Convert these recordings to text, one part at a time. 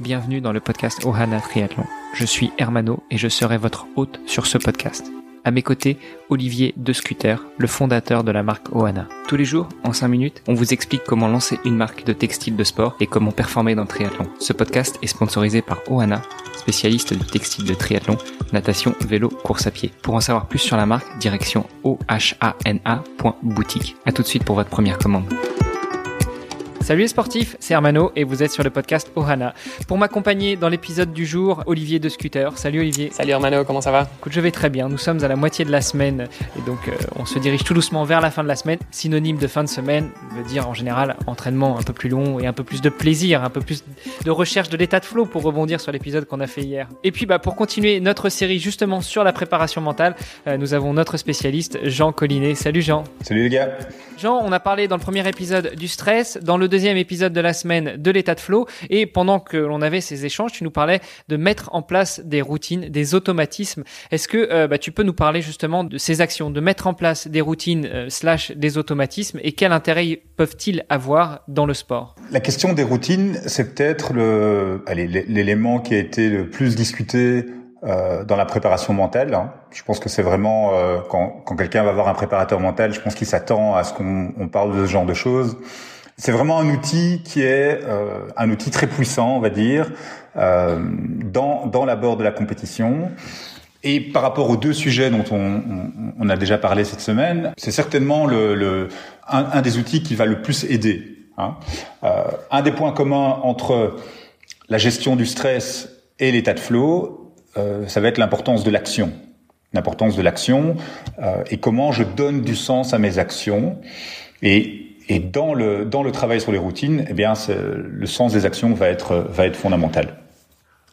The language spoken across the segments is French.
bienvenue dans le podcast Ohana Triathlon. Je suis Hermano et je serai votre hôte sur ce podcast. À mes côtés, Olivier De Scuter, le fondateur de la marque Ohana. Tous les jours, en 5 minutes, on vous explique comment lancer une marque de textile de sport et comment performer dans le triathlon. Ce podcast est sponsorisé par Ohana, spécialiste du textile de triathlon, natation, vélo, course à pied. Pour en savoir plus sur la marque, direction ohana.boutique. A tout de suite pour votre première commande. Salut les sportifs, c'est Hermano et vous êtes sur le podcast Ohana. Pour m'accompagner dans l'épisode du jour, Olivier de Scooter. Salut Olivier. Salut Hermano, comment ça va? Écoute, je vais très bien. Nous sommes à la moitié de la semaine et donc euh, on se dirige tout doucement vers la fin de la semaine. Synonyme de fin de semaine veut dire en général entraînement un peu plus long et un peu plus de plaisir, un peu plus de recherche de l'état de flow pour rebondir sur l'épisode qu'on a fait hier. Et puis bah, pour continuer notre série justement sur la préparation mentale, euh, nous avons notre spécialiste Jean Collinet. Salut Jean. Salut les gars. Jean, on a parlé dans le premier épisode du stress, dans le deuxième épisode de la semaine de l'état de flow, et pendant que l'on avait ces échanges, tu nous parlais de mettre en place des routines, des automatismes. Est-ce que euh, bah, tu peux nous parler justement de ces actions, de mettre en place des routines euh, des automatismes, et quel intérêt peuvent-ils avoir dans le sport? La question des routines, c'est peut-être l'élément qui a été le plus discuté euh, dans la préparation mentale. Hein. Je pense que c'est vraiment quand, quelqu'un va voir un préparateur mental, je pense qu'il s'attend à ce qu'on on parle de ce genre de choses. C'est vraiment un outil qui est euh, un outil très puissant, on va dire, euh, dans, dans l'abord de la compétition. Et par rapport aux deux sujets dont on, on, on a déjà parlé cette semaine, c'est certainement le, le un, un, des outils qui va le plus aider. Hein. Euh, un des points communs entre la gestion du stress et l'état de flow, euh, ça va être l'importance de l'action. L'importance de l'action euh, et comment je donne du sens à mes actions. Et, et dans, le, dans le travail sur les routines, eh bien, le sens des actions va être, va être fondamental.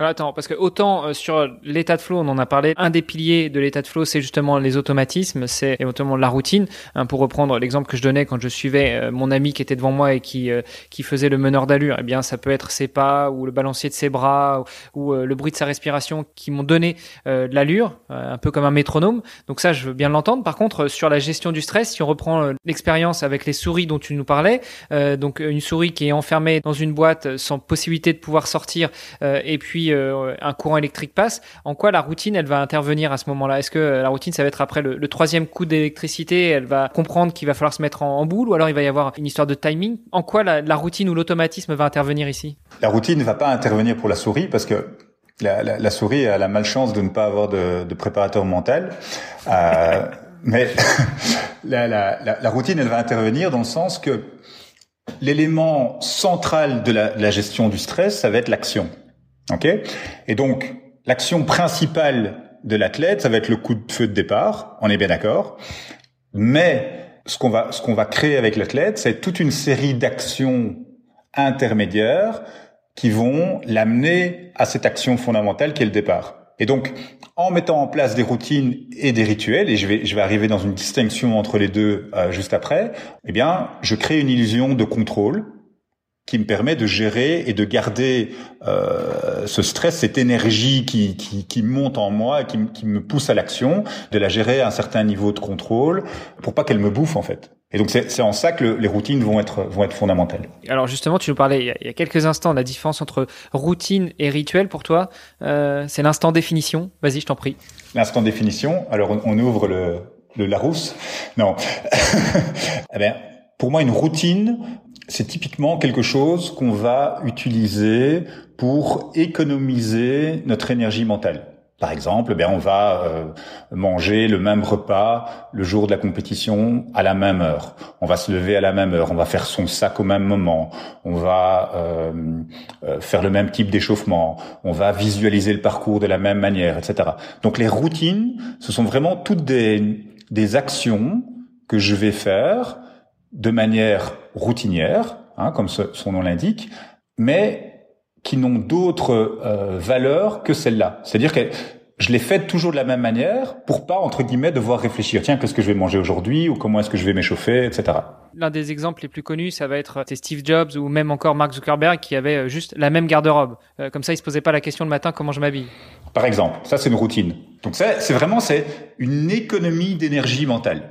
Alors attends, parce que autant euh, sur l'état de flow, on en a parlé, un des piliers de l'état de flow, c'est justement les automatismes, c'est éventuellement la routine. Hein, pour reprendre l'exemple que je donnais quand je suivais euh, mon ami qui était devant moi et qui euh, qui faisait le meneur d'allure, eh bien ça peut être ses pas ou le balancier de ses bras ou, le bruit de sa respiration qui m'ont donné de l'allure, un peu comme un métronome. Donc ça, je veux bien l'entendre. Par contre, sur la gestion du stress, si on reprend l'expérience avec les souris dont tu nous parlais, donc une souris qui est enfermée dans une boîte sans possibilité de pouvoir sortir, et puis euh, un courant électrique passe, en quoi la routine elle va intervenir à ce moment-là? Est-ce que la routine ça va être après le, troisième coup d'électricité, elle va comprendre qu'il va falloir se mettre en, boule ou alors il va y avoir une histoire de timing? En quoi la, routine ou l'automatisme va intervenir ici? La routine ne va pas intervenir pour la souris parce que la, souris a la malchance de ne pas avoir de, préparateur mental. Euh, mais la, la, routine, elle va intervenir dans le sens que l'élément central de la, gestion du stress, ça va être l'action. Ok Et donc, l'action principale de l'athlète, ça va être le coup de feu de départ. On est bien d'accord. Mais ce qu'on va, ce qu'on va créer avec l'athlète, c'est toute une série d'actions intermédiaires qui vont l'amener à cette action fondamentale qui est le départ. Et donc, en mettant en place des routines et des rituels, et je vais, je vais arriver dans une distinction entre les deux euh, juste après, eh bien, je crée une illusion de contrôle qui me permet de gérer et de garder euh, ce stress, cette énergie qui, qui, qui monte en moi, qui, qui me pousse à l'action, de la gérer à un certain niveau de contrôle pour pas qu'elle me bouffe en fait. Et donc c'est en ça que le, les routines vont être vont être fondamentales. Alors justement, tu nous parlais il y, a, il y a quelques instants de la différence entre routine et rituel pour toi. Euh, c'est l'instant définition. Vas-y, je t'en prie. L'instant définition. Alors on, on ouvre le, le Larousse. Non. eh bien, pour moi, une routine, c'est typiquement quelque chose qu'on va utiliser pour économiser notre énergie mentale. Par exemple, ben on va euh, manger le même repas le jour de la compétition à la même heure. On va se lever à la même heure. On va faire son sac au même moment. On va euh, euh, faire le même type d'échauffement. On va visualiser le parcours de la même manière, etc. Donc les routines, ce sont vraiment toutes des, des actions que je vais faire de manière routinière, hein, comme son nom l'indique, mais qui n'ont d'autres euh, valeurs que celle-là. C'est-à-dire que je les fais toujours de la même manière pour pas entre guillemets devoir réfléchir tiens qu'est-ce que je vais manger aujourd'hui ou comment est-ce que je vais m'échauffer etc. L'un des exemples les plus connus ça va être Steve Jobs ou même encore Mark Zuckerberg qui avait euh, juste la même garde-robe euh, comme ça il se posait pas la question le matin comment je m'habille. Par exemple ça c'est une routine donc ça c'est vraiment c'est une économie d'énergie mentale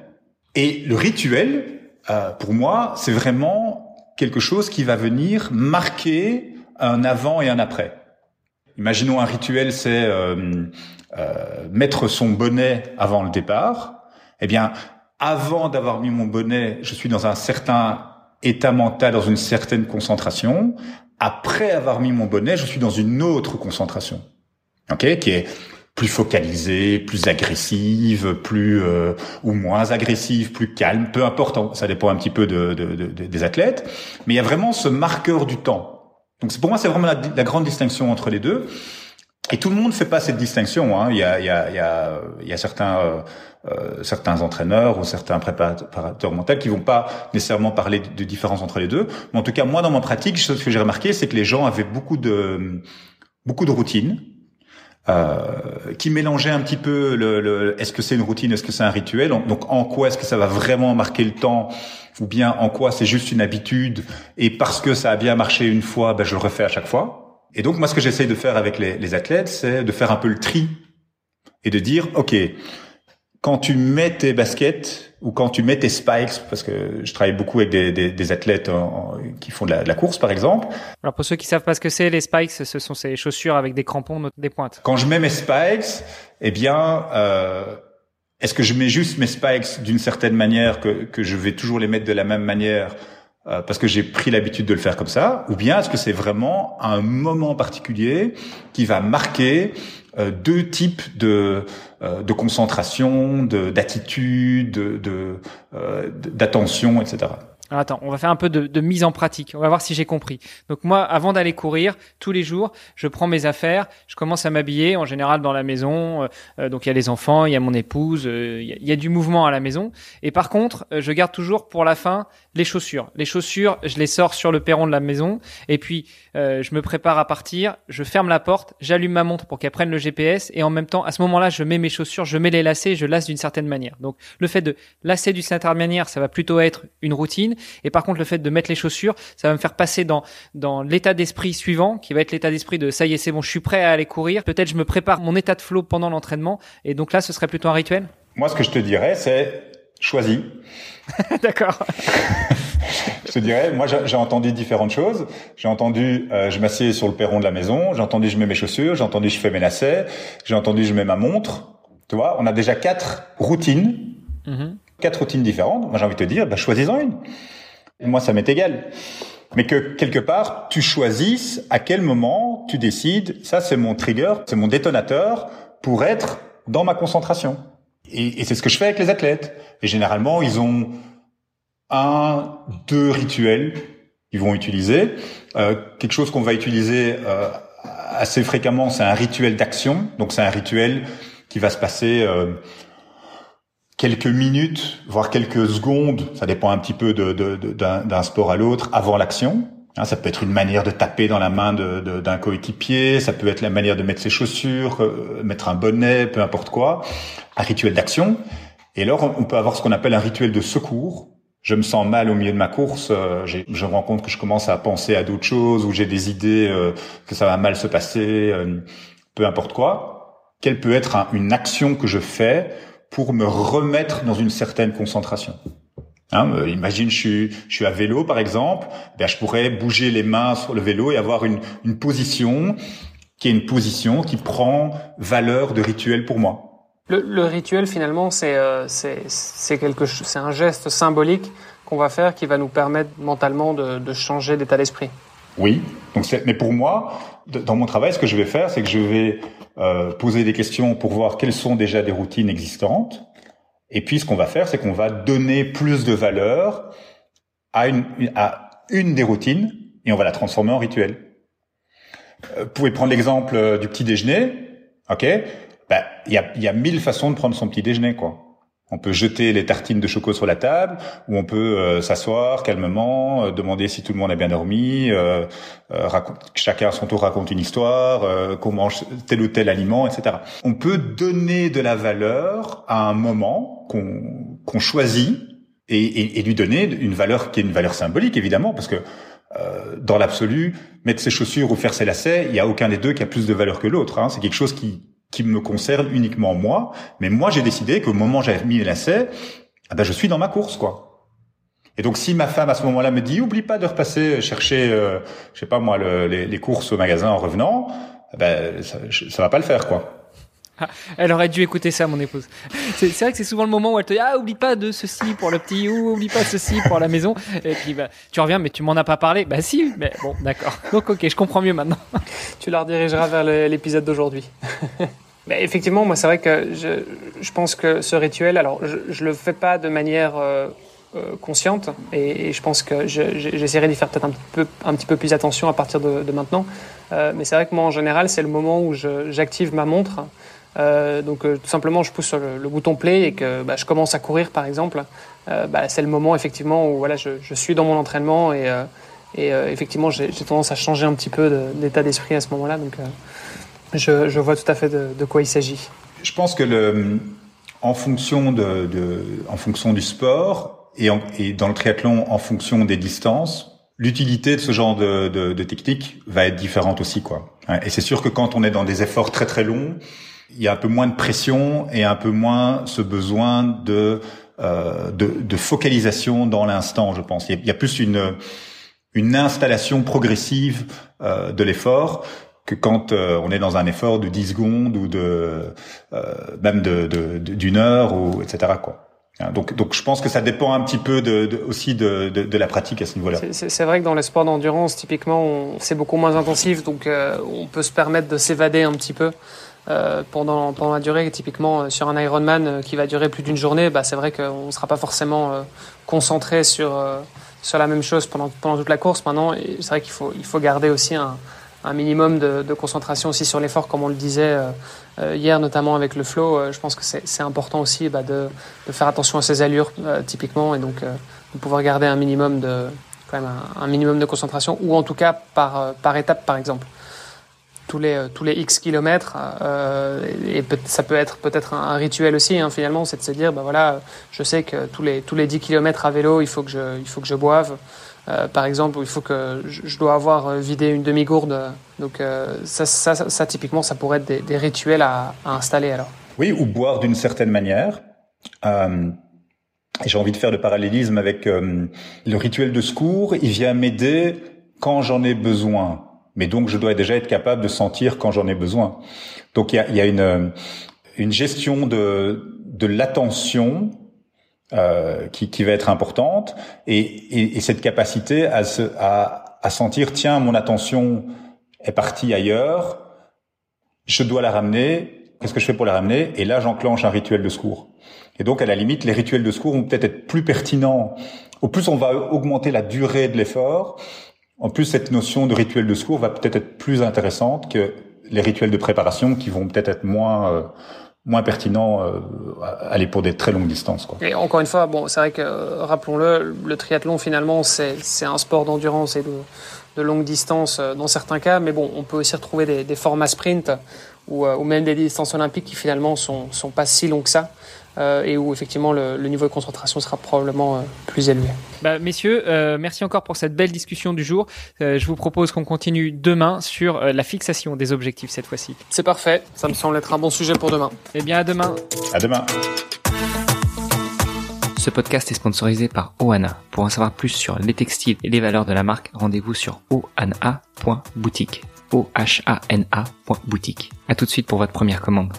et le rituel euh, pour moi, c'est vraiment quelque chose qui va venir marquer un avant et un après. imaginons un rituel, c'est mettre son bonnet avant le départ. Eh bien, avant d'avoir mis mon bonnet, je suis dans un certain état mental, dans une certaine concentration. Après avoir mis mon bonnet, je suis dans une autre concentration, ok, plus focalisée, plus agressive, plus euh, ou moins agressive, plus calme, peu importe, ça dépend un petit peu de, de, de, des athlètes. Mais il y a vraiment ce marqueur du temps. Donc pour moi, c'est vraiment la, la, grande distinction entre les deux. Et tout le monde ne fait pas cette distinction. Hein. Il, y a, il, y a, il, y a, il y a certains euh, euh, certains entraîneurs ou certains préparateurs mentaux qui vont pas nécessairement parler de, différence entre les deux. Mais en tout cas, moi, dans ma pratique, ce que j'ai remarqué, c'est que les gens avaient beaucoup de beaucoup de routines. Euh, qui mélangeaient un petit peu le, le est-ce que c'est une routine, est-ce que c'est un rituel, donc en quoi est-ce que ça va vraiment marquer le temps, ou bien en quoi c'est juste une habitude? Et parce que ça a bien marché une fois, ben je le refais à chaque fois. Et donc moi ce que j'essaye de faire avec les, les athlètes, c'est de faire un peu le tri et de dire ok, quand tu mets tes baskets ou quand tu mets tes spikes, parce que je travaille beaucoup avec des, des, des athlètes qui font de la, de la, course par exemple. Alors pour ceux qui savent pas ce que c'est, les spikes, ce sont ces chaussures avec des crampons, des pointes. Quand je mets mes spikes, eh bien, euh, est-ce que je mets juste mes spikes d'une certaine manière que, que je vais toujours les mettre de la même manière euh, parce que j'ai pris l'habitude de le faire comme ça, ou bien est-ce que c'est vraiment un moment particulier qui va marquer euh, deux types de, euh, de concentration, d'attitude, de, d'attention, etc. Alors attends, on va faire un peu de, de, mise en pratique. On va voir si j'ai compris. Donc moi, avant d'aller courir, tous les jours, je prends mes affaires, je commence à m'habiller, en général dans la maison. Euh, donc il y a les enfants, il y a mon épouse, il y, y, a du mouvement à la maison. Et par contre, je garde toujours pour la fin les chaussures. Les chaussures, je les sors sur le perron de la maison et puis euh, je me prépare à partir, je ferme la porte, j'allume ma montre pour qu'elle prenne le GPS et en même temps, à ce moment-là, je mets mes chaussures, je mets les lacets, je lasse d'une certaine manière. Donc le fait de lasser d'une certaine manière, ça va plutôt être une routine et par contre le fait de mettre les chaussures, ça va me faire passer dans dans l'état d'esprit suivant qui va être l'état d'esprit de ça y est, c'est bon, je suis prêt à aller courir. Peut-être je me prépare mon état de flow pendant l'entraînement et donc là, ce serait plutôt un rituel? Moi, ce que je te dirais, c'est choisis. D'accord. je te dirais, moi j'ai entendu différentes choses. J'ai entendu, euh, je m'assieds sur le perron de la maison. J'ai entendu, je mets mes chaussures. J'ai entendu, je fais mes lacets. J'ai entendu, je mets ma montre. Tu vois, on a déjà quatre routines, mm-hmm. quatre routines différentes. Moi j'ai envie de te dire, bah, choisis-en une. Et moi ça m'est égal. Mais que quelque part, tu choisisses à quel moment tu décides, ça c'est mon trigger, c'est mon détonateur pour être dans ma concentration. Et, et c'est ce que je fais avec les athlètes. Et généralement, ils ont un, deux rituels qu'ils vont utiliser. Euh, quelque chose qu'on va utiliser euh, assez fréquemment, c'est un rituel d'action. Donc c'est un rituel qui va se passer euh, quelques minutes, voire quelques secondes. Ça dépend un petit peu d'un de, de, sport à l'autre avant l'action. Hein, ça peut être une manière de taper dans la main d'un coéquipier, ça peut être la manière de mettre ses chaussures, euh, mettre un bonnet, peu importe quoi. Un rituel d'action. Et alors, on peut avoir ce qu'on appelle un rituel de secours. Je me sens mal au milieu de ma course, euh, je me rends compte que je commence à penser à d'autres choses, ou j'ai des idées euh, que ça va mal se passer, peu importe quoi. Quelle peut être une action que je fais pour me remettre dans une certaine concentration? Hein, euh, imagine, je suis, je suis à vélo par exemple, ben, je pourrais bouger les mains sur le vélo et avoir une, une position qui est une position qui prend valeur de rituel pour moi. Le, le rituel finalement, c'est euh, c'est quelque c'est un geste symbolique qu'on va faire qui va nous permettre mentalement de, de changer d'état d'esprit. Oui, donc mais pour moi, dans mon travail, ce que je vais faire, c'est que je vais euh, poser des questions pour voir quelles sont déjà des routines existantes et puis, ce qu'on va faire, c'est qu'on va donner plus de valeur à une, à une des routines et on va la transformer en rituel. Euh, vous pouvez prendre l'exemple euh, du petit déjeuner. Ok, ben, il y a, y a mille façons de prendre son petit déjeuner, quoi. On peut jeter les tartines de chocolat sur la table, ou on peut euh, s'asseoir calmement, euh, demander si tout le monde a bien dormi, euh, chacun à son tour raconte une histoire, qu'on mange tel ou tel aliment, etc. On peut donner de la valeur à un moment qu'on choisit et, et, et, lui donner une valeur qui est une valeur symbolique, évidemment, parce que dans l'absolu, mettre ses chaussures ou faire ses lacets, il y a aucun des deux qui a plus de valeur que l'autre. Hein. C'est quelque chose qui qui me concerne uniquement moi. Mais moi, j'ai décidé qu'au moment où j'avais mis les lacets, ah ben, je suis dans ma course, quoi. Et donc, si ma femme à ce moment-là me dit, oublie pas de repasser chercher, euh, je sais pas moi, le, les, courses au magasin en revenant, ben ça, ça va pas le faire quoi. Elle aurait dû écouter ça, mon épouse. C'est vrai que c'est souvent le moment où elle te dit ah oublie pas de ceci pour le petit ou oublie pas ceci pour la maison. Et puis bah, tu reviens mais tu m'en as pas parlé. Bah si, mais bon d'accord. Donc ok, je comprends mieux maintenant. Tu la redirigeras vers l'épisode d'aujourd'hui. mais effectivement, moi c'est vrai que je, je, pense que ce rituel, alors je, je le fais pas de manière euh, euh, consciente et, et, je pense que j'essaierai d'y faire peut-être un petit peu un petit peu plus attention à partir de, de maintenant. Euh, mais c'est vrai que moi en général c'est le moment où j'active ma montre euh, donc euh, tout simplement, je pousse le, le, bouton play et que bah, je commence à courir, par exemple. Euh, bah, c'est le moment effectivement où voilà, je, je, suis dans mon entraînement et, euh, et euh, effectivement, j'ai tendance à changer un petit peu d'état d'esprit à ce moment-là. Donc je, je, vois tout à fait de, de quoi il s'agit. Je pense que le, en fonction de, de, en fonction du sport et, en, et dans le triathlon en fonction des distances, l'utilité de ce genre de, de, de, technique va être différente aussi, quoi. Et c'est sûr que quand on est dans des efforts très très longs, il y a un peu moins de pression et un peu moins ce besoin de euh, de, de, focalisation dans l'instant, je pense. Il y a, plus une une installation progressive euh, de l'effort que quand euh, on est dans un effort de 10 secondes ou de euh, même de d'une heure ou etc. quoi. Hein, donc, donc je pense que ça dépend un petit peu de, de aussi de, de, de, la pratique à ce niveau-là. C'est vrai que dans les sports d'endurance, typiquement, c'est beaucoup moins intensif, donc euh, on peut se permettre de s'évader un petit peu. Euh, pendant, la durée. Typiquement, euh, sur un Ironman euh, qui va durer plus d'une journée, bah, c'est vrai qu'on ne sera pas forcément concentré sur, sur la même chose pendant, pendant toute la course. Maintenant, c'est vrai qu'il faut, il faut garder aussi un, un minimum de, de, concentration aussi sur l'effort, comme on le disait hier, notamment avec le flow. je pense que c'est important aussi bah, de, de, faire attention à ses allures, typiquement, et donc de pouvoir garder un minimum de, quand même un, minimum de concentration, ou en tout cas par, par étape, par exemple tous les, tous les X kilomètres. Euh, et ça peut être peut-être un, rituel aussi, hein, finalement, c'est de se dire, bah voilà, je sais que tous les, tous les 10 kilomètres à vélo, il faut que je, il faut que je boive. Euh, par exemple, il faut que je, je dois avoir vidé une demi-gourde. Donc euh, ça, ça, ça, typiquement, ça pourrait être des, des rituels à, à, installer alors. Oui, ou boire d'une certaine manière. Euh, j'ai envie de faire le parallélisme avec euh, le rituel de secours. Il vient m'aider quand j'en ai besoin. Mais donc, je dois déjà être capable de sentir quand j'en ai besoin. Donc, il y a, y a une, une gestion de, de l'attention euh, qui, qui va être importante et, et, et cette capacité à, se, à, à sentir, tiens, mon attention est partie ailleurs, je dois la ramener, qu'est-ce que je fais pour la ramener? Et là, j'enclenche un rituel de secours. Et donc, à la limite, les rituels de secours vont peut-être être plus pertinents. Au plus on va augmenter la durée de l'effort, en plus, cette notion de rituel de secours va peut-être être plus intéressante que les rituels de préparation qui vont peut-être être moins euh, moins pertinents euh, aller pour des très longues distances. Quoi. Et encore une fois, bon, c'est vrai que euh, rappelons-le, le triathlon finalement c'est c'est un sport d'endurance et de de longue distance euh, dans certains cas, mais bon, on peut aussi retrouver des, des formats sprint ou, ou même des distances olympiques qui finalement sont sont pas si longs que ça euh, et où effectivement le, le, niveau de concentration sera probablement euh, plus élevé. Bah, messieurs, euh, merci encore pour cette belle discussion du jour. Euh, je vous propose qu'on continue demain sur euh, la fixation des objectifs cette fois-ci. C'est parfait, ça me semble être un bon sujet pour demain. Eh bien, à demain. À demain. Ce podcast est sponsorisé par Oana. Pour en savoir plus sur les textiles et les valeurs de la marque, rendez-vous sur oana.boutique. O-H-A-N-A.boutique. À tout de suite pour votre première commande.